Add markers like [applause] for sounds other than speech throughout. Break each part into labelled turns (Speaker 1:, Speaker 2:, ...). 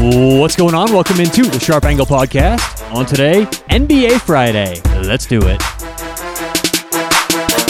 Speaker 1: What's going on? Welcome into the Sharp Angle Podcast. On today, NBA Friday. Let's do it.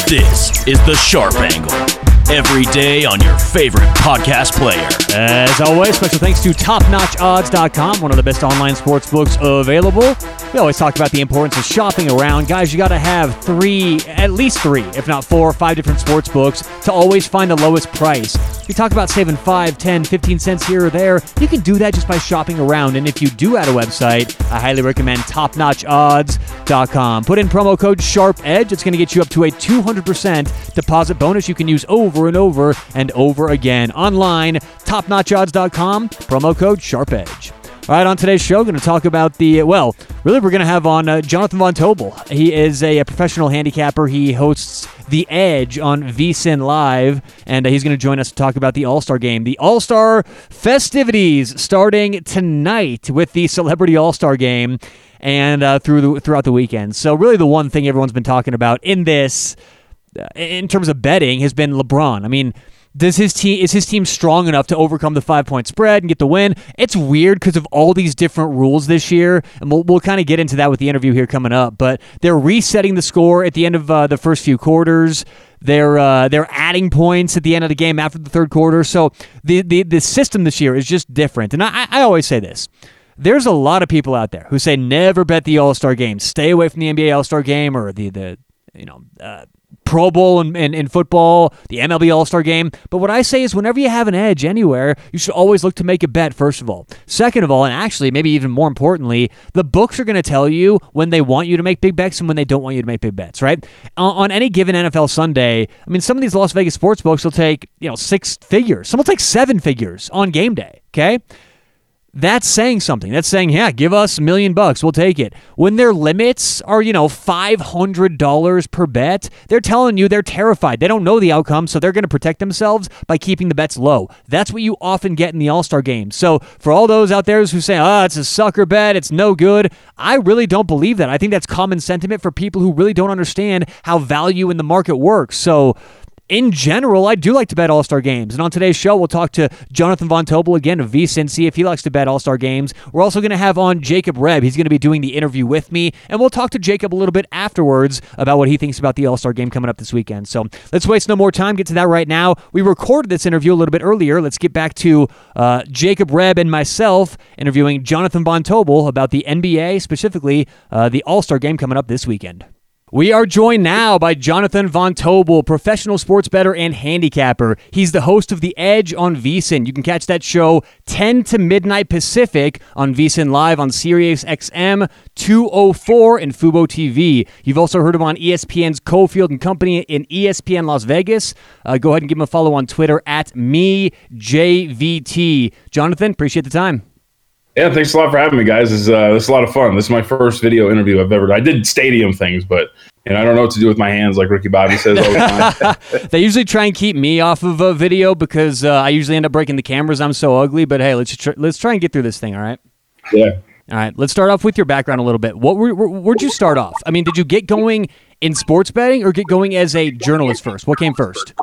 Speaker 2: This is the Sharp Angle. Every day on your favorite podcast player.
Speaker 1: As always, special thanks to TopNotchOdds.com, one of the best online sports books available. We always talk about the importance of shopping around. Guys, you got to have three, at least three, if not four or five different sports books to always find the lowest price. We talk about saving 5, 10, 15 cents here or there. You can do that just by shopping around. And if you do add a website, I highly recommend TopNotchOdds.com. Put in promo code SHARPEDGE. It's going to get you up to a 200% deposit bonus you can use over and over and over again. Online, TopNotchOdds.com, promo code SHARPEDGE. All right, on today's show, going to talk about the, well, really, we're going to have on uh, Jonathan Von Tobel. He is a, a, professional handicapper. He hosts The Edge on VSIN Live, and uh, he's going to join us to talk about the All Star game. The All Star festivities starting tonight with the Celebrity All Star game and uh, through the, throughout the weekend. So, really, the one thing everyone's been talking about in this, in terms of betting, has been LeBron. I mean, does his team is his team strong enough to overcome the five point spread and get the win? It's weird because of all these different rules this year, and we'll, we'll kind of get into that with the interview here coming up. But they're resetting the score at the end of uh, the first few quarters. They're uh, they're adding points at the end of the game after the third quarter. So the the, the system this year is just different. And I, I always say this. There's a lot of people out there who say never bet the All Star game, stay away from the NBA All Star game or the the you know uh, Pro Bowl and in, in, in, football, the MLB All Star game. But what I say is, whenever you have an edge anywhere, you should always look to make a bet, first of all. Second of all, and actually, maybe even more importantly, the books are going to tell you when they want you to make big bets and when they don't want you to make big bets, right? On, on any given NFL Sunday, I mean, some of these Las Vegas sports books will take, you know, six figures. Some will take seven figures on game day, okay? That's saying something. That's saying, yeah, give us a million bucks. We'll take it. When their limits are, you know, $500 per bet, they're telling you they're terrified. They don't know the outcome, so they're going to protect themselves by keeping the bets low. That's what you often get in the All Star game. So for all those out there who say, oh, it's a sucker bet, it's no good, I really don't believe that. I think that's common sentiment for people who really don't understand how value in the market works. So, in general, I do like to bet All Star games. And on today's show, we'll talk to Jonathan Von Tobel again of see if he likes to bet All Star games. We're also going to have on Jacob Rebb. He's going to be doing the interview with me, and we'll talk to Jacob a little bit afterwards about what he thinks about the All Star game coming up this weekend. So let's waste no more time. Get to that right now. We recorded this interview a little bit earlier. Let's get back to uh, Jacob Rebb and myself interviewing Jonathan Von Tobel about the NBA, specifically uh, the All Star game coming up this weekend. We are joined now by Jonathan Von Tobel, professional sports bettor and handicapper. He's the host of The Edge on VSIN. You can catch that show 10 to midnight Pacific on VSIN Live on Sirius XM 204 and Fubo TV. You've also heard him on ESPN's Cofield and Company in ESPN Las Vegas. Uh, go ahead and give him a follow on Twitter at MeJVT. Jonathan, appreciate the time.
Speaker 3: Yeah, thanks a lot for having me, guys. This is, uh, this is a lot of fun. This is my first video interview I've ever done. I did stadium things, but and I don't know what to do with my hands, like Ricky Bobby says all the
Speaker 1: time. [laughs] they usually try and keep me off of a video because uh, I usually end up breaking the cameras. I'm so ugly. But hey, let's tr- let's try and get through this thing. All right.
Speaker 3: Yeah.
Speaker 1: All right. Let's start off with your background a little bit. What were, where'd you start off? I mean, did you get going in sports betting or get going as a journalist first? What came first?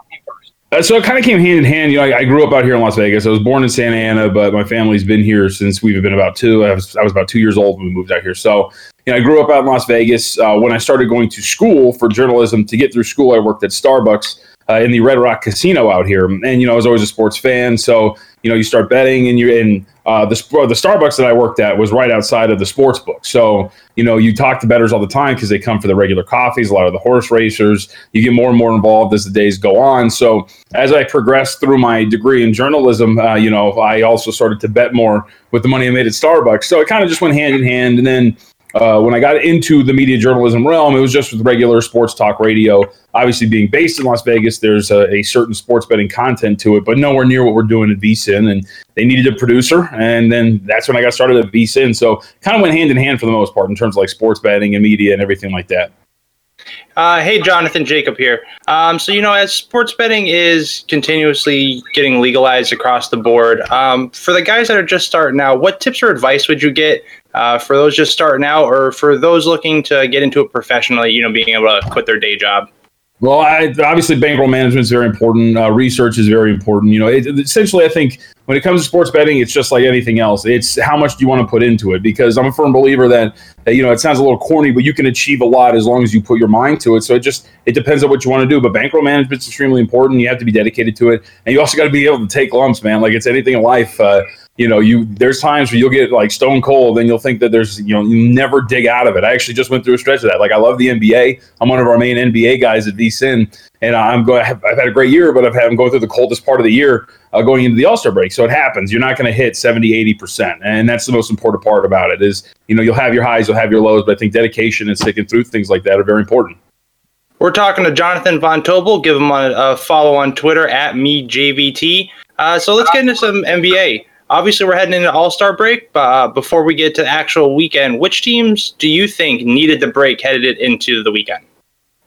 Speaker 3: Uh, so it kind of came hand in hand. You know, I, I, grew up out here in Las Vegas. I was born in Santa Ana, but my family's been here since we've been about two. I was, I was about two years old when we moved out here. So, you know, I grew up out in Las Vegas. Uh, when I started going to school for journalism, to get through school, I worked at Starbucks uh, in the Red Rock Casino out here. And you know, I was always a sports fan, so you know, you start betting, and you're in uh, the the Starbucks that I worked at was right outside of the sports book. So you know, you talk to bettors all the time because they come for the regular coffees. A lot of the horse racers. You get more and more involved as the days go on. So as I progressed through my degree in journalism, uh, you know, I also started to bet more with the money I made at Starbucks. So it kind of just went hand in hand, and then uh, when I got into the media journalism realm, it was just with regular sports talk radio. Obviously, being based in Las Vegas, there's a, a, certain sports betting content to it, but nowhere near what we're doing at VSIN. And they needed a producer, and then that's when I got started at VSIN. So, kind of went hand in hand for the most part in terms of like sports betting and media and everything like that.
Speaker 4: Uh, hey, Jonathan Jacob here. Um, so, you know, as sports betting is continuously getting legalized across the board, um, for the guys that are just starting out, what tips or advice would you get uh, for those just starting out or for those looking to get into it professionally, you know, being able to quit their day job?
Speaker 3: Well, I, obviously, bankroll management is very important. Uh, research is very important. You know, it, essentially, I think when it comes to sports betting, it's just like anything else. It's how much do you want to put into it? Because I'm a firm believer that, that you know it sounds a little corny, but you can achieve a lot as long as you put your mind to it. So it just it depends on what you want to do. But bankroll management is extremely important. You have to be dedicated to it, and you also got to be able to take lumps, man. Like it's anything in life. Uh, you know, you there's times where you'll get like stone cold, and you'll think that there's you know you never dig out of it. I actually just went through a stretch of that. Like I love the NBA. I'm one of our main NBA guys at VSIN, and I'm going. I've had a great year, but I've had, I'm going through the coldest part of the year uh, going into the All Star break. So it happens. You're not going to hit 70, 80 percent, and that's the most important part about it. Is you know you'll have your highs, you'll have your lows, but I think dedication and sticking through things like that are very important.
Speaker 4: We're talking to Jonathan Von Tobel. Give him a, a follow on Twitter at mejvt. Uh, so let's get into some NBA obviously we're heading into All Star break, but uh, before we get to the actual weekend, which teams do you think needed the break headed into the weekend?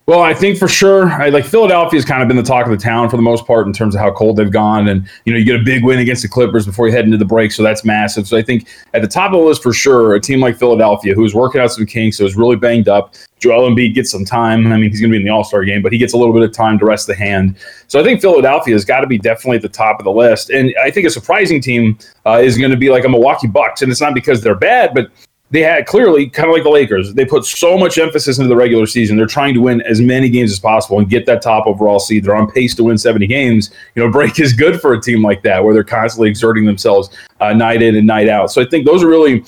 Speaker 3: Well, I think for sure, I, like Philadelphia has kind of been the talk of the town for the most part in terms of how cold they've gone, and you know you get a big win against the Clippers before you head into the break, so that's massive. So I think at the top of the list for sure, a team like Philadelphia, who's working out some kinks, so is really banged up. Joel Embiid gets some time. I mean, he's going to be in the All Star game, but he gets a little bit of time to rest the hand. So I think Philadelphia has got to be definitely at the top of the list. And I think a surprising team uh, is going to be like a Milwaukee Bucks, and it's not because they're bad, but they had clearly kind of like the Lakers. They put so much emphasis into the regular season. They're trying to win as many games as possible and get that top overall seed. They're on pace to win 70 games. You know, break [laughs] is good for a team like that where they're constantly exerting themselves uh, night in and night out. So I think those are really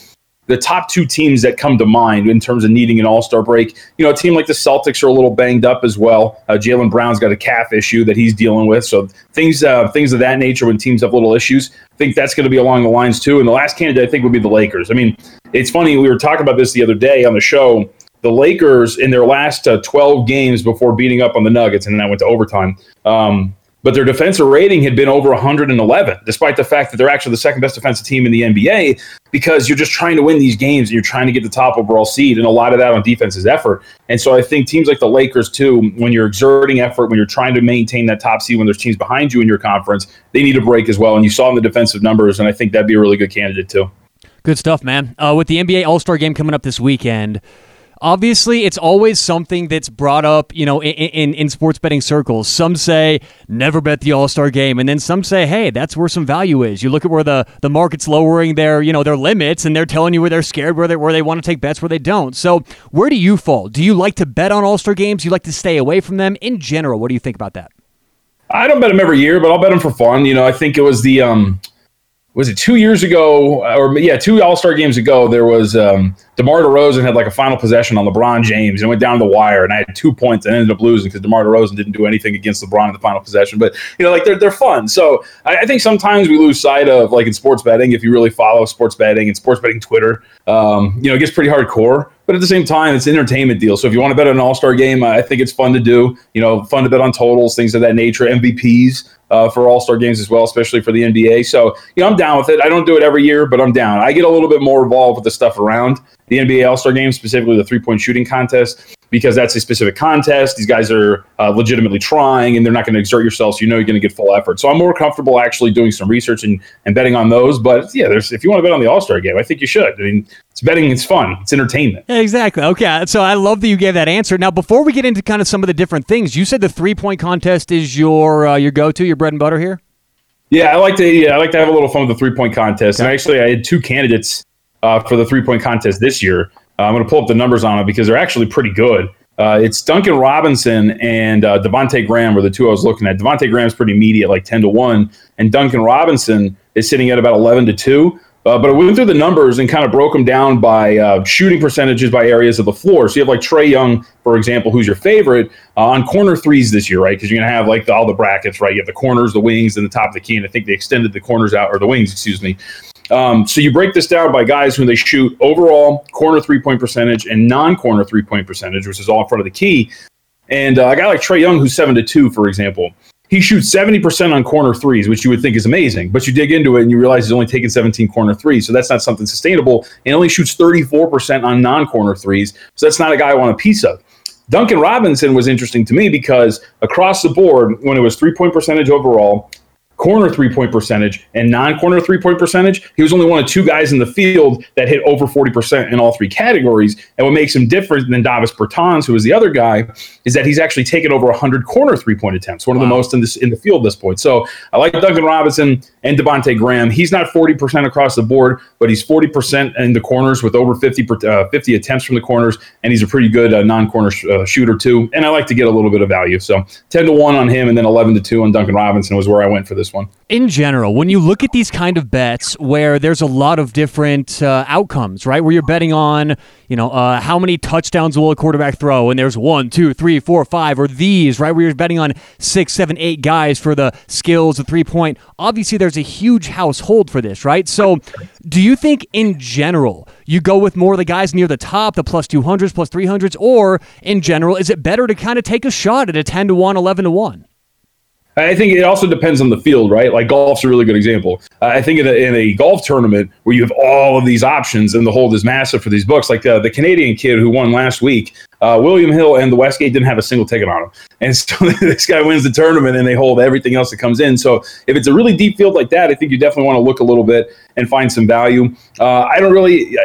Speaker 3: the top two teams that come to mind in terms of needing an All Star break. You know, a team like the Celtics are a little banged up as well. Uh, Jaylen Brown's got a calf issue that he's dealing with, so things uh, things of that nature when teams have little issues. I think that's going to be along the lines too. And the last candidate I think would be the Lakers. I mean, it's funny we were talking about this the other day on the show. The Lakers in their last uh, 12 games before beating up on the Nuggets, and then I went to overtime. Um, but their defensive rating had been over 111, despite the fact that they're actually the second best defensive team in the NBA, because you're just trying to win these games and you're trying to get the top overall seed, and a lot of that on defense is effort. And so I think teams like the Lakers, too, when you're exerting effort, when you're trying to maintain that top seed, when there's teams behind you in your conference, they need a break as well. And you saw in the defensive numbers, and I think that'd be a really good candidate, too.
Speaker 1: Good stuff, man. Uh, with the NBA All Star game coming up this weekend, obviously it's always something that's brought up you know in, in, in sports betting circles. Some say never bet the all-star game. And then some say hey that's where some value is. You look at where the, the market's lowering their you know their limits and they're telling you where they're scared where they, where they want to take bets where they don't. So where do you fall? Do you like to bet on all-star games? Do you like to stay away from them? In general what do you think about that?
Speaker 3: I don't bet them every year, but I'll bet them for fun. You know, I think it was the um, was it two years ago or yeah two all-star games ago there was um, demar DeRozan had like a final possession on lebron james and went down the wire and i had two points and ended up losing because demar DeRozan didn't do anything against lebron in the final possession. But you know like they're, they're fun. So I, I think sometimes we lose sight of like in sports betting if you really follow sports betting and sports betting twitter um, you know it gets pretty hardcore but at the same time, it's an entertainment deal. So if you want to bet on an All Star game, I think it's fun to do. You know, fun to bet on totals, things of that nature, MVPs uh, for All Star games as well, especially for the NBA. So you know, I'm down with it. I don't do it every year, but I'm down. I get a little bit more involved with the stuff around the NBA All Star game, specifically the three point shooting contest because that's a specific contest. These guys are uh, legitimately trying and they're not going to exert yourself. So you know you're going to get full effort. So I'm more comfortable actually doing some research and, and betting on those. But yeah, there's if you want to bet on the All Star game, I think you should. I mean, it's betting, it's fun, it's entertainment.
Speaker 1: Exactly. Okay. So I love that you gave that answer. Now, before we get into kind of some of the different things, you said the three point contest is your uh, your go to, your bread and butter here.
Speaker 3: Yeah, I like to. Yeah, I like to have a little fun with the three point contest. Okay. And actually, I had two candidates uh, for the three point contest this year. Uh, I'm going to pull up the numbers on it because they're actually pretty good. Uh, it's Duncan Robinson and uh, Devonte Graham were the two I was looking at. Devonte Graham's pretty meaty at like ten to one, and Duncan Robinson is sitting at about eleven to two. Uh, but I went through the numbers and kind of broke them down by uh, shooting percentages by areas of the floor. So you have like Trae Young, for example, who's your favorite uh, on corner threes this year, right? Because you're going to have like the, all the brackets, right? You have the corners, the wings, and the top of the key. And I think they extended the corners out, or the wings, excuse me. Um, so you break this down by guys who they shoot overall corner three point percentage and non corner three point percentage, which is all in front of the key. And uh, a guy like Trae Young, who's seven to two, for example, he shoots 70% on corner threes, which you would think is amazing. But you dig into it and you realize he's only taken 17 corner threes. So that's not something sustainable. And only shoots 34% on non corner threes. So that's not a guy I want a piece of. Duncan Robinson was interesting to me because across the board, when it was three point percentage overall, corner three point percentage and non corner three point percentage, he was only one of two guys in the field that hit over 40% in all three categories. And what makes him different than Davis Bertans, who was the other guy, is that he's actually taken over 100 corner three point attempts, one of wow. the most in this in the field at this point. So I like Duncan Robinson and Devonte Graham. He's not 40% across the board, but he's 40% in the corners with over 50 uh, 50 attempts from the corners, and he's a pretty good uh, non corner sh- uh, shooter too. And I like to get a little bit of value. So 10 to one on him, and then 11 to two on Duncan Robinson was where I went for this one.
Speaker 1: In general, when you look at these kind of bets where there's a lot of different uh, outcomes, right? Where you're betting on, you know, uh, how many touchdowns will a quarterback throw, and there's one, two, three, four, five, or these, right? Where you're betting on six, seven, eight guys for the skills, the three point. Obviously, there's a huge household for this, right? So, do you think in general you go with more of the guys near the top, the plus 200s, plus 300s, or in general, is it better to kind of take a shot at a 10 to 1, 11 to 1?
Speaker 3: I think it also depends on the field, right? Like golf's a really good example. Uh, I think in a, in a, golf tournament where you have all of these options and the hold is massive for these books, like uh, the Canadian kid who won last week, uh, William Hill and the Westgate didn't have a single ticket on him. And so [laughs] this guy wins the tournament and they hold everything else that comes in. So if it's a really deep field like that, I think you definitely want to look a little bit and find some value. Uh, I don't really,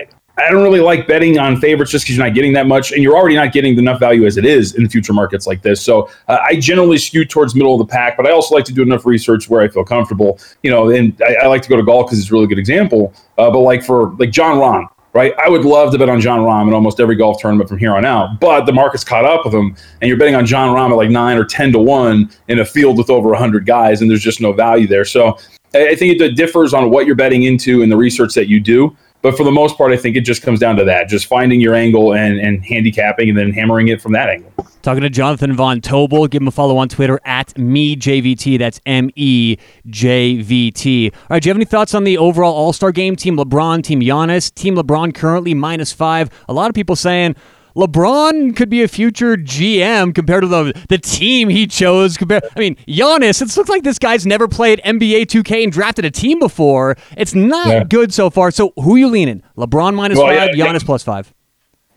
Speaker 3: don't really like betting on favorites just because you're not getting that much, and you're already not getting enough value as it is in future markets like this. So uh, I generally skew towards middle of the pack, but I also like to do enough research where I feel comfortable. You know, and I, I like to go to golf because it's a really good example. Uh, but like for like Jon Rahm, right? I would love to bet on Jon Rahm in almost every golf tournament from here on out, but the market's caught up with him, and you're betting on Jon Rahm at like nine or ten to one in a field with over hundred guys, and there's just no value there. So I think it differs on what you're betting into and the research that you do. But for the most part, I think it just comes down to that just finding your angle and, and handicapping and then hammering it from that angle.
Speaker 1: Talking to Jonathan Von Tobel. Give him a follow on Twitter at MEJVT. That's M E J V T. All right, do you have any thoughts on the overall All Star game? Team LeBron, Team Giannis. Team LeBron currently minus five. A lot of people saying, LeBron could be a future GM compared to the the team he chose. Compared, I mean, Giannis. It looks like this guy's never played NBA 2K and drafted a team before. It's not yeah. good so far. So who are you leaning? LeBron minus well, five, yeah, Giannis yeah. plus five.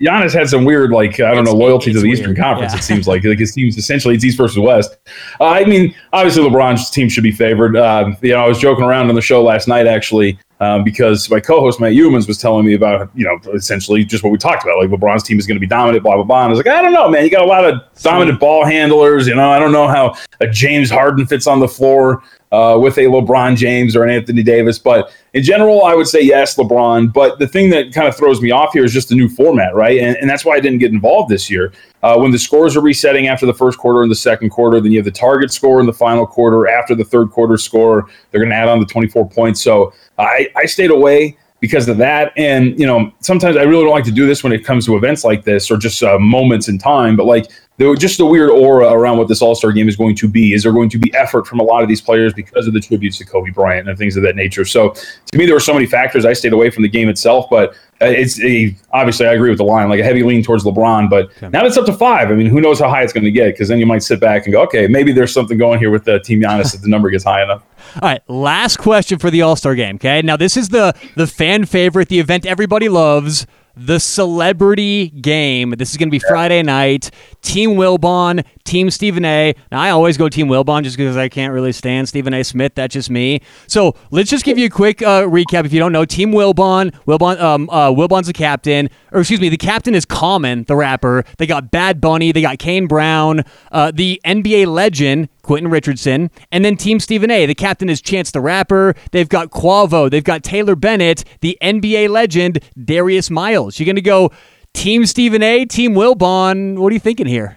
Speaker 3: Giannis had some weird, like I don't it's, know, loyalty to the weird. Eastern Conference. Yeah. It seems like like his team's essentially it's East versus West. Uh, I mean, obviously LeBron's team should be favored. Uh, you know, I was joking around on the show last night actually um, because my co-host Matt Youmans was telling me about you know essentially just what we talked about. Like LeBron's team is going to be dominant, blah blah blah. And I was like, I don't know, man. You got a lot of dominant ball handlers. You know, I don't know how a James Harden fits on the floor uh, with a LeBron James or an Anthony Davis. But in general, I would say yes, LeBron. But the thing that kind of throws me off here is just the new format, right? And, and that's why I didn't get involved this year. Uh, when the scores are resetting after the first quarter and the second quarter, then you have the target score in the final quarter. After the third quarter score, they're going to add on the 24 points. So I, I stayed away because of that. And, you know, sometimes I really don't like to do this when it comes to events like this or just uh, moments in time. But like there was just a weird aura around what this All Star game is going to be. Is there going to be effort from a lot of these players because of the tributes to Kobe Bryant and things of that nature? So to me, there were so many factors. I stayed away from the game itself, but uh, it's a, obviously I agree with the line, like a heavy lean towards LeBron. But okay. now it's up to five. I mean, who knows how high it's going to get? Because then you might sit back and go, okay, maybe there's something going here with the team Giannis if the number gets high enough.
Speaker 1: All right, last question for the All Star game. Okay, now this is the the fan favorite, the event everybody loves the celebrity game. This is going to be Friday night. Team Wilbon, Team Stephen A. Now, I always go Team Wilbon just because I can't really stand Stephen A. Smith. That's just me. So let's just give you a quick uh, recap. If you don't know, Team Wilbon, Wilbon, um, uh, Wilbon's the captain, or excuse me, the captain is Common, the rapper. They got Bad Bunny, they got Kane Brown, uh, the NBA legend Quentin Richardson, and then Team Stephen A. The captain is Chance the Rapper. They've got Quavo. They've got Taylor Bennett, the NBA legend Darius Miles. You're going to go Team Stephen A, Team Wilbon. What are you thinking here?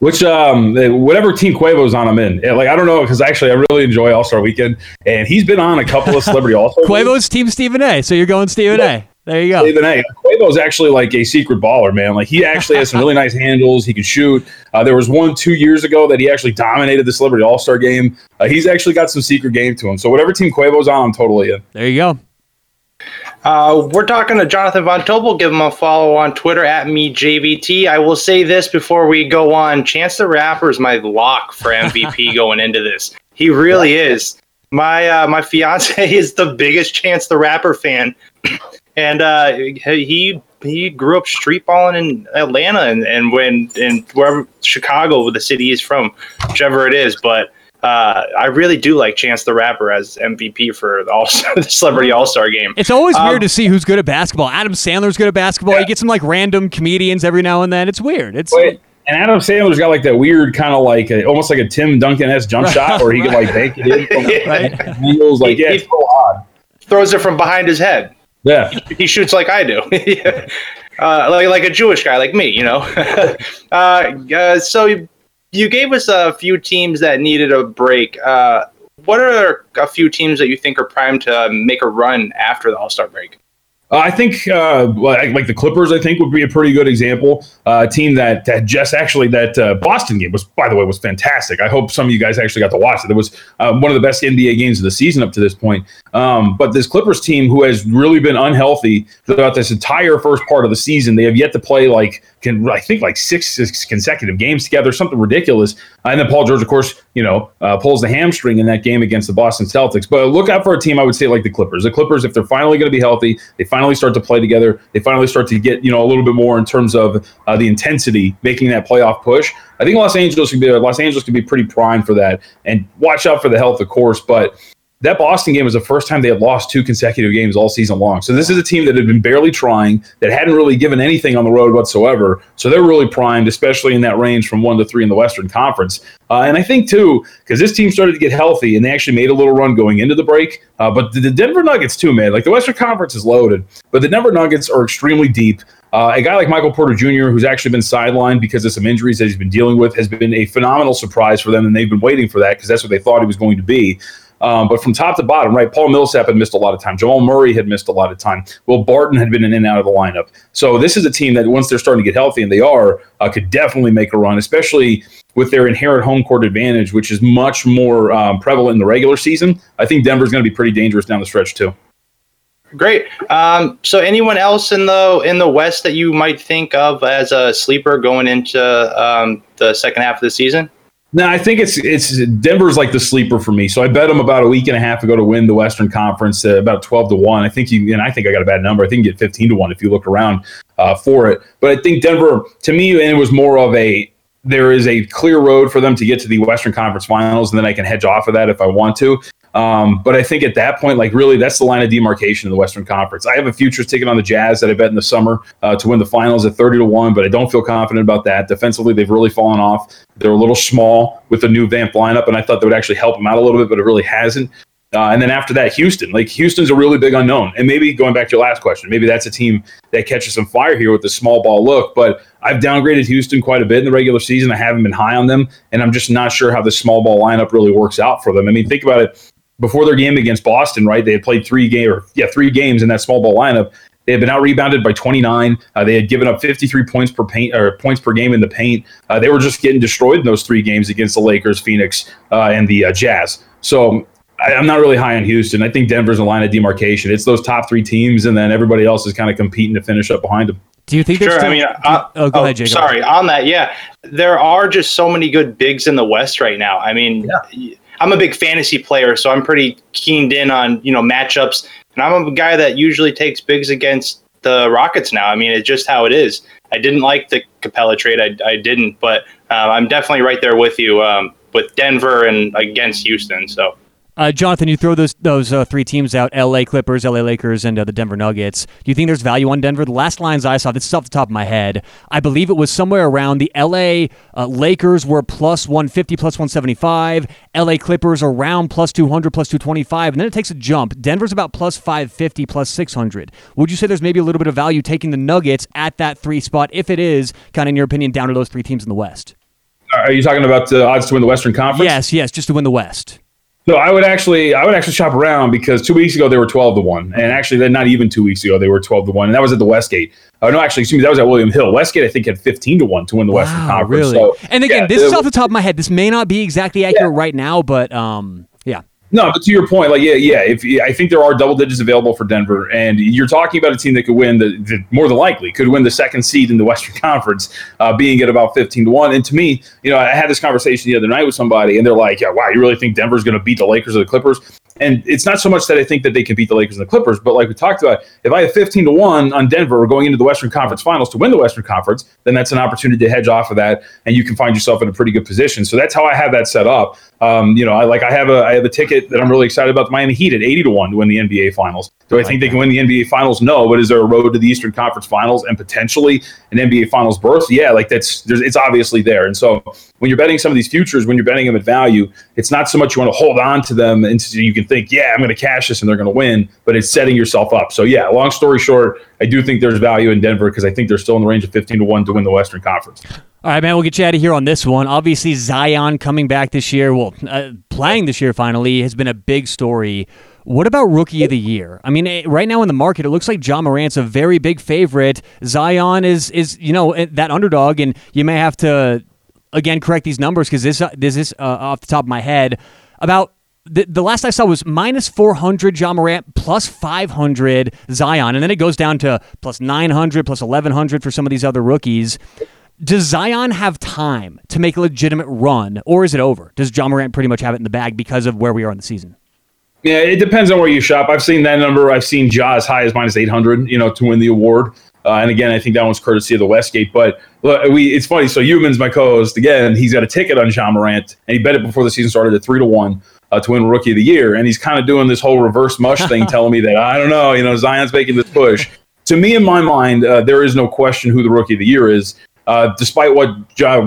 Speaker 3: Which um whatever team Quavo's on, I'm in. Like I don't know because actually I really enjoy All Star Weekend, and he's been on a couple of [laughs] celebrity All Star.
Speaker 1: Quavo's Team Stephen A. So you're going Stephen yeah. A. There you go.
Speaker 3: Stephen A. Quavo's actually like a secret baller, man. Like he actually has some really [laughs] nice handles. He can shoot. Uh, there was one two years ago that he actually dominated the Celebrity All Star game. Uh, he's actually got some secret game to him. So whatever team Quavo's on, I'm totally in.
Speaker 1: There you go.
Speaker 4: Uh, we're talking to Jonathan Von Tobel. Give him a follow on Twitter at me JVT. I will say this before we go on: Chance the Rapper is my lock for MVP [laughs] going into this. He really is. My uh, my fiance [laughs] is the biggest Chance the Rapper fan, and uh, he he grew up street balling in Atlanta and, and when in wherever Chicago, where the city is from, whichever it is. But uh, I really do like Chance the Rapper as MVP for the, all- [laughs] the Celebrity All Star game.
Speaker 1: It's always
Speaker 4: Um,
Speaker 1: weird to see who's good at basketball. Adam Sandler's good at basketball. You get some like random comedians every now and then. It's weird. It's
Speaker 3: Wait, and Adam Sandler's got like that weird kind of like a, almost like a Tim Duncan s jump
Speaker 1: Right,
Speaker 3: shot, where he can like [laughs] bank it in from
Speaker 1: Right.
Speaker 3: angles. Like, yeah, it's so odd.
Speaker 4: Throws it from behind his head.
Speaker 3: Yeah,
Speaker 4: he shoots like I do. [laughs] uh, like like a Jewish guy like me, you know. [laughs] uh, uh, so you, you gave us a few teams that needed a break. Uh, what are a few teams that you think are primed to make a run after the All Star break?
Speaker 3: Uh, I think uh, like, the Clippers. I think would be a pretty good example. Uh, team that that just actually that uh, Boston game was, by the way, was fantastic. I hope some of you guys actually got to watch it. It was uh, one of the best NBA games of the season up to this point. Um, but this Clippers team, who has really been unhealthy throughout this entire first part of the season, they have yet to play like can I think like six, six consecutive games together, something ridiculous. And then Paul George, of course, you know, uh, pulls the hamstring in that game against the Boston Celtics. But look out for a team I would say like the Clippers. The Clippers, if they're finally going to be healthy, they finally start to play together. They finally start to get you know a little bit more in terms of uh, the intensity, making that playoff push. I think Los Angeles could be Los Angeles could be pretty primed for that. And watch out for the health, of course, but that Boston game was the first time they had lost two consecutive games all season long. So this is a team that had been barely trying, that hadn't really given anything on the road whatsoever. So they're really primed, especially in that range from one to three in the Western Conference. Uh, and I think too, because this team started to get healthy and they actually made a little run going into the break. Uh, but the, the Denver Nuggets too, man, like the Western Conference is loaded, but the Denver Nuggets are extremely deep. Uh, a guy like Michael Porter Jr., who's actually been sidelined because of some injuries that he's been dealing with, has been a phenomenal surprise for them, and they've been waiting for that because that's what they thought he was going to be. Um, but from top to bottom, right, Paul Millsap had missed a lot of time. Jamal Murray had missed a lot of time. Will Barton had been in and out of the lineup. So this is a team that once they're starting to get healthy, and they are, uh, could definitely make a run, especially with their inherent home court advantage, which is much more um, prevalent in the regular season. I think Denver's going to be pretty dangerous down the stretch too.
Speaker 4: Great. Um, so, anyone else in the in the West that you might think of as a sleeper going into um, the second half of the season?
Speaker 3: No, I think it's it's Denver's like the sleeper for me. So I bet them about a week and a half ago to win the Western Conference, uh, about twelve to one. I think you and I think I got a bad number. I think you get fifteen to one if you look around uh, for it. But I think Denver, to me, and it was more of a there is a clear road for them to get to the Western Conference Finals, and then I can hedge off of that if I want to. Um, but I think at that point, like really, that's the line of demarcation in the Western Conference. I have a futures ticket on the Jazz that I bet in the summer uh, to win the finals at 30 to 1, but I don't feel confident about that. Defensively, they've really fallen off. They're a little small with the new Vamp lineup, and I thought that would actually help them out a little bit, but it really hasn't. Uh, and then after that, Houston. Like Houston's a really big unknown. And maybe going back to your last question, maybe that's a team that catches some fire here with the small ball look. But I've downgraded Houston quite a bit in the regular season. I haven't been high on them, and I'm just not sure how the small ball lineup really works out for them. I mean, think about it. Before their game against Boston, right? They had played three game or yeah, three games in that small ball lineup. They had been out rebounded by 29. Uh, they had given up 53 points per paint or points per game in the paint. Uh, they were just getting destroyed in those three games against the Lakers, Phoenix, uh, and the uh, Jazz. So I, I'm not really high on Houston. I think Denver's a line of demarcation. It's those top three teams, and then everybody else is kind of competing to finish up behind them.
Speaker 1: Do you think there's
Speaker 4: Sure.
Speaker 1: still,
Speaker 4: I mean, uh,
Speaker 1: oh, go ahead, Jacob.
Speaker 4: Sorry, on that, yeah, there are just so many good bigs in the West right now. I mean, I'm a big fantasy player, so I'm pretty keened in on you know matchups, and I'm a guy that usually takes bigs against the Rockets now. I mean, it's just how it is. I didn't like the Capela trade, I, I didn't, but uh, I'm definitely right there with you um, with Denver and against Houston. So.
Speaker 1: Uh, Jonathan, you throw those those uh, three teams out: L.A. Clippers, L.A. Lakers, and uh, the Denver Nuggets. Do you think there's value on Denver? The last lines I saw, this is off the top of my head, I believe it was somewhere around the L.A. Uh, Lakers were plus 150, plus 175. L.A. Clippers around plus 200, plus 225, and then it takes a jump. Denver's about plus 550, plus 600. Would you say there's maybe a little bit of value taking the Nuggets at that three spot, if it is kind of in your opinion down to those three teams in the West?
Speaker 3: Are you talking about the odds to win the Western Conference?
Speaker 1: Yes, yes, just to win the West.
Speaker 3: So I would actually, I would actually shop around because two weeks ago they were twelve to one, and actually, then not even two weeks ago they were twelve to one, and that was at the Westgate. Oh no, actually, excuse me, that was at William Hill. Westgate, I think, had fifteen to one to win the Western
Speaker 1: Wow,
Speaker 3: Conference.
Speaker 1: really?
Speaker 3: So,
Speaker 1: and again,
Speaker 3: yeah,
Speaker 1: this is off the top of my head. This may not be exactly accurate right now, but um, yeah.
Speaker 3: No, but to your point, like yeah, yeah. If I think there are double digits available for Denver, and you're talking about a team that could win the, the more than likely could win the second seed in the Western [laughs] Conference, uh, being at about fifteen to one. And to me, you know, I had this conversation the other night with somebody, and they're like, "Yeah, wow, you really think Denver's going to beat the Lakers or the Clippers?" And it's not so much that I think that they can beat the Lakers and the Clippers, but like we talked about, if I have 15 to 1 on Denver going into the Western Conference Finals to win the Western Conference, then that's an opportunity to hedge off of that and you can find yourself in a pretty good position. So that's how I have that set up. Um, you know, I like I have a I have a ticket that I'm really excited about the Miami Heat at 80 to 1 to win the NBA Finals. Do I, I think they can win the NBA Finals? No, but is there a road to the Eastern Conference Finals and potentially an NBA Finals berth? Yeah, like that's there's it's obviously there. And so when you're betting some of these futures, when you're betting them at value, it's not so much you want to hold on to them and so you can think, yeah, I'm going to cash this and they're going to win, but it's setting yourself up. So yeah, long story short, I do think there's value in Denver because I think they're still in the range of 15 to 1 to win the Western Conference.
Speaker 1: All right, man, we'll get you out of here on this one. Obviously, Zion coming back this year, well, uh, playing this year finally, has been a big story. What about rookie of the year? I mean, eh, right now in the market, it looks like Ja Morant's a very big favorite. Zion is is you know eh, that underdog, and you may have to again correct these numbers because this uh, this is uh, off the top of my head about. The, the last I saw was minus 400 Ja Morant, plus 500 Zion. And then it goes down to plus 900, plus 1100 for some of these other rookies. Does Zion have time to make a legitimate run, or is it over? Does Ja Morant pretty much have it in the bag because of where we are in the season?
Speaker 3: Yeah, it depends on where you shop. I've seen that number. I've seen Ja as high as minus 800, you know, to win the award. Uh, and again, I think that one's courtesy of the Westgate. But look, we it's funny. So Youmans, my co-host, again, he's got a ticket on Ja Morant, and he bet it before the season started at three to one uh, to win Rookie of the Year. And he's kind of doing this whole reverse mush [laughs] thing, telling me that I don't know, you know, Zion's making this push. to me, in my mind, uh, there is no question who the Rookie of the Year is uh, despite what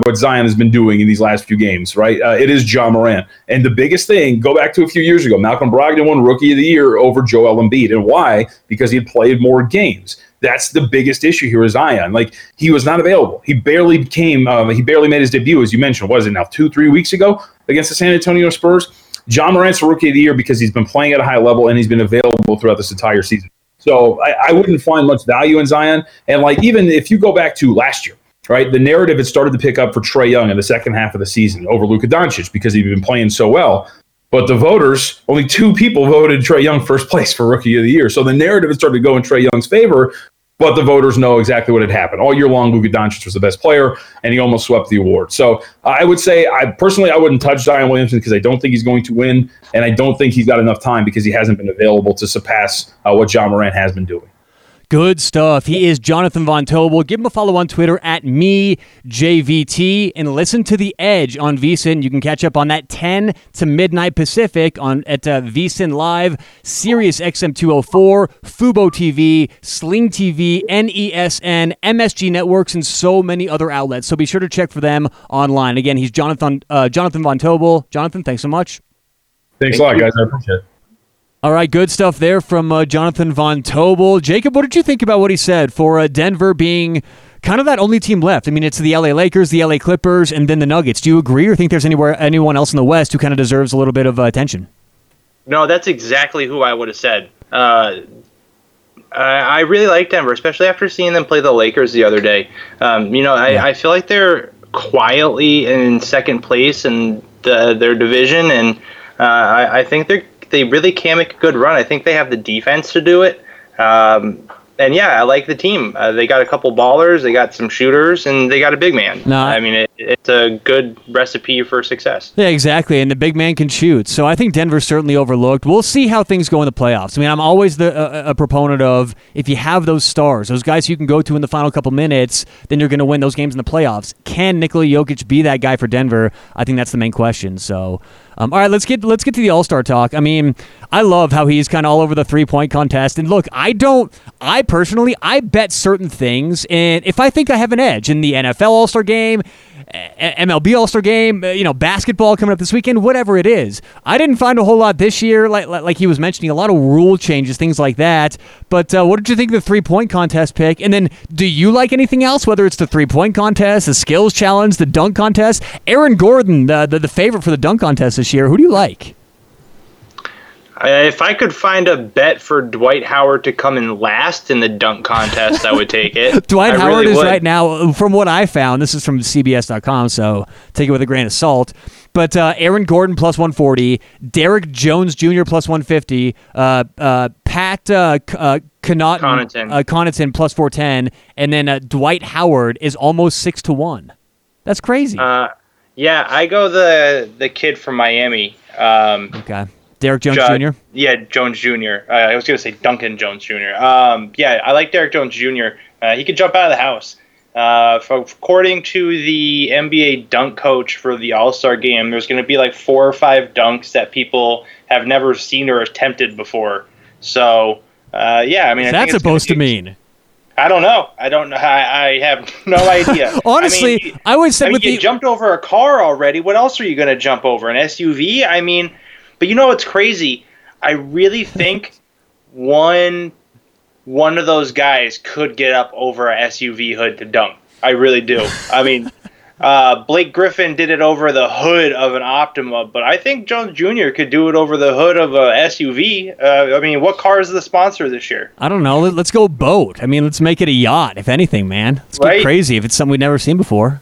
Speaker 3: what Zion has been doing in these last few games, right? Uh, it is Ja Morant. And the biggest thing, go back to a few years ago, Malcolm Brogdon won Rookie of the Year over Joel Embiid. And why? Because he had played more games. That's the biggest issue here with Zion. Like he was not available. He barely came. Uh, he barely made his debut, as you mentioned. Was it now two, three weeks ago against the San Antonio Spurs? Ja Morant's Rookie of the Year because he's been playing at a high level and he's been available throughout this entire season. So I, I wouldn't find much value in Zion. And like even if you go back to last year, right? The narrative had started to pick up for Trae Young in the second half of the season over Luka Doncic because he'd been playing so well. But the voters, only two people voted Trae Young first place for Rookie of the Year. So the narrative had started to go in Trae Young's favor, but the voters know exactly what had happened. All year long, Luka Doncic was the best player, and he almost swept the award. So I would say, I personally, I wouldn't touch Zion Williamson because I don't think he's going to win, and I don't think he's got enough time because he hasn't been available to surpass uh, what Ja Morant has been doing.
Speaker 1: Good stuff. He is Jonathan Von Tobel. Give him a follow on Twitter at me JVT and listen to the Edge on VSIN. You can catch up on that 10 to midnight Pacific on at uh, VSIN Live, Sirius XM 204, Fubo TV, Sling TV, NESN, MSG Networks, and so many other outlets. So be sure to check for them online. Again, he's Jonathan uh, Jonathan Von Tobel. Jonathan, thanks so much.
Speaker 3: Thanks Thank a lot, you. guys. I appreciate it.
Speaker 1: All right, good stuff there from uh, Jonathan Von Tobel. Jacob, what did you think about what he said for uh, Denver being kind of that only team left? I mean, it's the LA Lakers, the LA Clippers, and then the Nuggets. Do you agree, or think there's anywhere anyone else in the West who kind of deserves a little bit of uh, attention?
Speaker 4: No, that's exactly who I would have said. Uh, I really like Denver, especially after seeing them play the Lakers the other day. Um, you know, I, yeah. I, feel like they're quietly in second place in the, their division, and uh, I, I think they're they really can make a good run. I think they have the defense to do it. Um, and yeah, I like the team. Uh, they got a couple ballers, they got some shooters, and they got a big man. No, I mean it, it's a good recipe for success.
Speaker 1: Yeah, exactly. And the big man can shoot, so I think Denver's certainly overlooked. We'll see how things go in the playoffs. I mean, I'm always the uh, a proponent of if you have those stars, those guys you can go to in the final couple minutes, then you're going to win those games in the playoffs. Can Nikola Jokic be that guy for Denver? I think that's the main question. So. Um, all right, let's get let's get to the All Star talk. I mean, I love how he's kind of all over the three point contest. And look, I don't, I personally, I bet certain things, and if I think I have an edge in the NFL All Star game, MLB All Star Game, uh, you know, basketball coming up this weekend, whatever it is. I didn't find a whole lot this year, like like he was mentioning, a lot of rule changes, things like that. But uh, what did you think of the three point contest pick? And then, do you like anything else? Whether it's the three point contest, the skills challenge, the dunk contest, Aaron Gordon, the, the the favorite for the dunk contest this year. Who do you like?
Speaker 4: If I could find a bet for Dwight Howard to come in last in the dunk contest, I would take it. [laughs]
Speaker 1: Dwight I Howard really is would. right now, from what I found, this is from CBS.com, so take it with a grain of salt. But uh, Aaron Gordon plus 140, Derrick Jones Jr. plus 150, uh, uh, Pat uh, uh, Connaughton, uh, Connaughton plus 410, and then uh, Dwight Howard is almost 6 to 1. That's crazy.
Speaker 4: Yeah, I go the the kid from Miami. Um,
Speaker 1: okay. Derrick Jones Jr.
Speaker 4: Yeah, Jones Jr. Uh, I was going to say Duncan Jones Jr. Um, yeah, I like Derrick Jones Jr. Uh, he could jump out of the house. Uh, for, according to the NBA dunk coach for the All Star game, there's going to be like four or five dunks that people have never seen or attempted before. So, uh, yeah, I mean, I
Speaker 1: That's
Speaker 4: gonna
Speaker 1: supposed to mean.
Speaker 4: I don't know. I don't know. I, I have [laughs] no idea.
Speaker 1: Honestly,
Speaker 4: I, mean,
Speaker 1: I would say
Speaker 4: I mean,
Speaker 1: with
Speaker 4: you
Speaker 1: the
Speaker 4: jumped over a car already. What else are you going to jump over? An SUV? I mean, but you know what's crazy? I really think one one of those guys could get up over a SUV hood to dunk. I really do. I mean, uh, Blake Griffin did it over the hood of an Optima, but I think Jones Jr. could do it over the hood of a SUV. Uh, I mean, what car is the sponsor this year?
Speaker 1: I don't know. Let, let's go boat. I mean, let's make it a yacht, if anything, man. Let's get
Speaker 4: Right.
Speaker 1: crazy if it's something we've never seen before.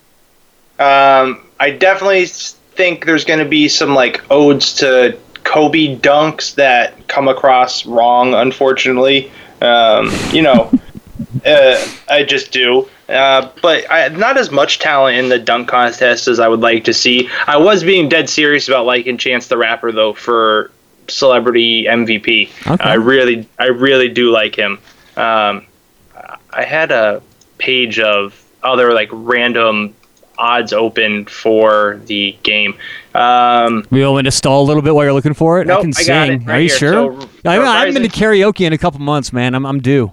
Speaker 4: Um, I definitely think there's going to be some like odes to Kobe dunks that come across wrong, unfortunately. Um, you know, uh, I just do. Uh, but I, not as much talent in the dunk contest as I would like to see. I was being dead serious about liking Chance the Rapper though for celebrity MVP.
Speaker 1: Okay.
Speaker 4: I really, I really do like him. Um, I had a page of other like random odds open for the game. Um,
Speaker 1: We want me to stall a little bit while you're looking for it? I
Speaker 4: Nope,
Speaker 1: can
Speaker 4: I got
Speaker 1: sing.
Speaker 4: it right
Speaker 1: Are you
Speaker 4: here.
Speaker 1: sure?
Speaker 4: So,
Speaker 1: I, I haven't been to karaoke in a couple months, man. I'm, I'm due.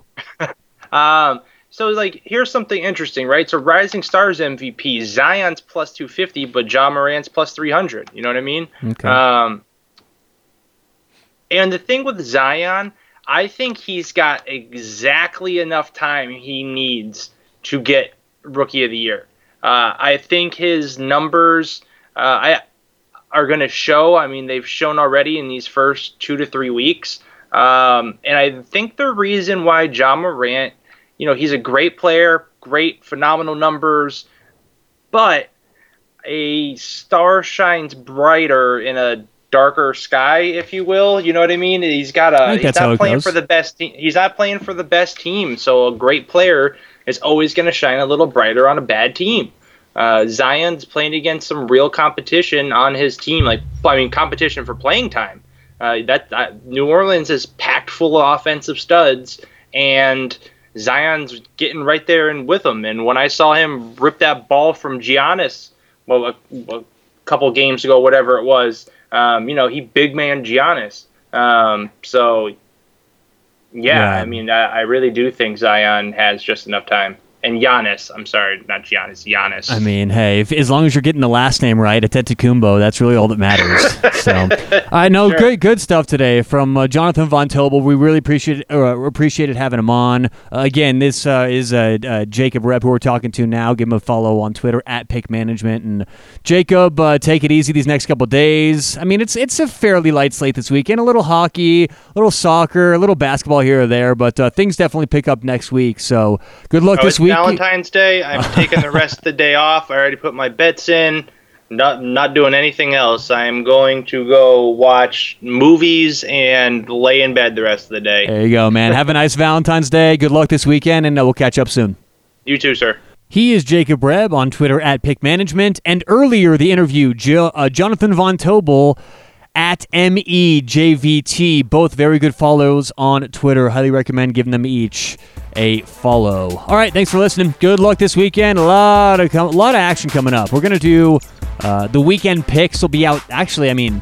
Speaker 4: Um, so like here's something interesting, right? So Rising Stars MVP, Zion's plus 250, but Ja Morant's plus 300. You know what I mean?
Speaker 1: Okay.
Speaker 4: Um, and the thing with Zion, I think he's got exactly enough time he needs to get Rookie of the Year. Uh, I think his numbers uh, I, are going to show. I mean, they've shown already in these first two to three weeks. Um, and I think the reason why Ja Morant, you know, he's a great player, great, phenomenal numbers, but a star shines brighter in a darker sky, if you will. You know what I mean? He's got a. He's not playing
Speaker 1: goes.
Speaker 4: for the best. Te- he's not playing for the best team. So a great player is always going to shine a little brighter on a bad team. Uh, Zion's playing against some real competition on his team. Like I mean, competition for playing time. Uh, that uh, New Orleans is packed full of offensive studs, and Zion's getting right there and with him. And when I saw him rip that ball from Giannis, well, a, a couple games ago, whatever it was, um, you know, he big man Giannis. Um, so, yeah,
Speaker 1: Yeah.
Speaker 4: I mean, I, I really do think Zion has just enough time. And Giannis, I'm sorry, not Giannis, Giannis.
Speaker 1: I mean, hey, if, as long as you're getting the last name right, Antetokounmpo, that's really all that matters. [laughs] so, I know,
Speaker 4: Sure.
Speaker 1: great, good stuff today from uh, Jonathan Von Tobel. We really appreciate uh, appreciated having him on. Uh, again, this uh, is uh, uh, Jacob Rep, who we're talking to now. Give him a follow on Twitter at Pick Management. And Jacob, uh, take it easy these next couple days. I mean, it's it's a fairly light slate this weekend. A little hockey, a little soccer, a little basketball here or there, but uh, things definitely pick up next week. So, good luck
Speaker 4: Oh,
Speaker 1: this week.
Speaker 4: Valentine's Day. I'm [laughs] taking the rest of the day off. I already put my bets in. Not not doing anything else. I'm going to go watch movies and lay in bed the rest of the day.
Speaker 1: There you go, man. Have a nice Valentine's Day. Good luck this weekend, and uh, we'll catch up soon.
Speaker 4: You too, sir.
Speaker 1: He is Jacob Reb on Twitter at Pick Management, and earlier the interview, jo- uh, Jonathan Von Tobel at MEJVT, both very good follows on Twitter. Highly recommend giving them each a follow. All right, thanks for listening. Good luck this weekend. A lot of a lot of action coming up. We're gonna do uh, the weekend picks. Will be out. Actually, I mean,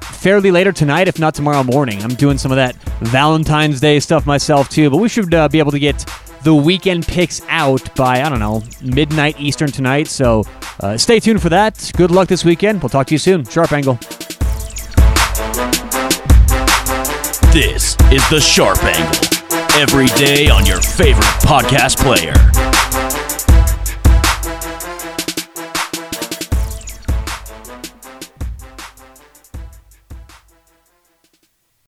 Speaker 1: fairly later tonight, if not tomorrow morning. I'm doing some of that Valentine's Day stuff myself too, but we should uh, be able to get the weekend picks out by I don't know midnight Eastern tonight. So uh, stay tuned for that. Good luck this weekend. We'll talk to you soon. Sharp Angle.
Speaker 2: This is The Sharp Angle. Every day on your favorite podcast player.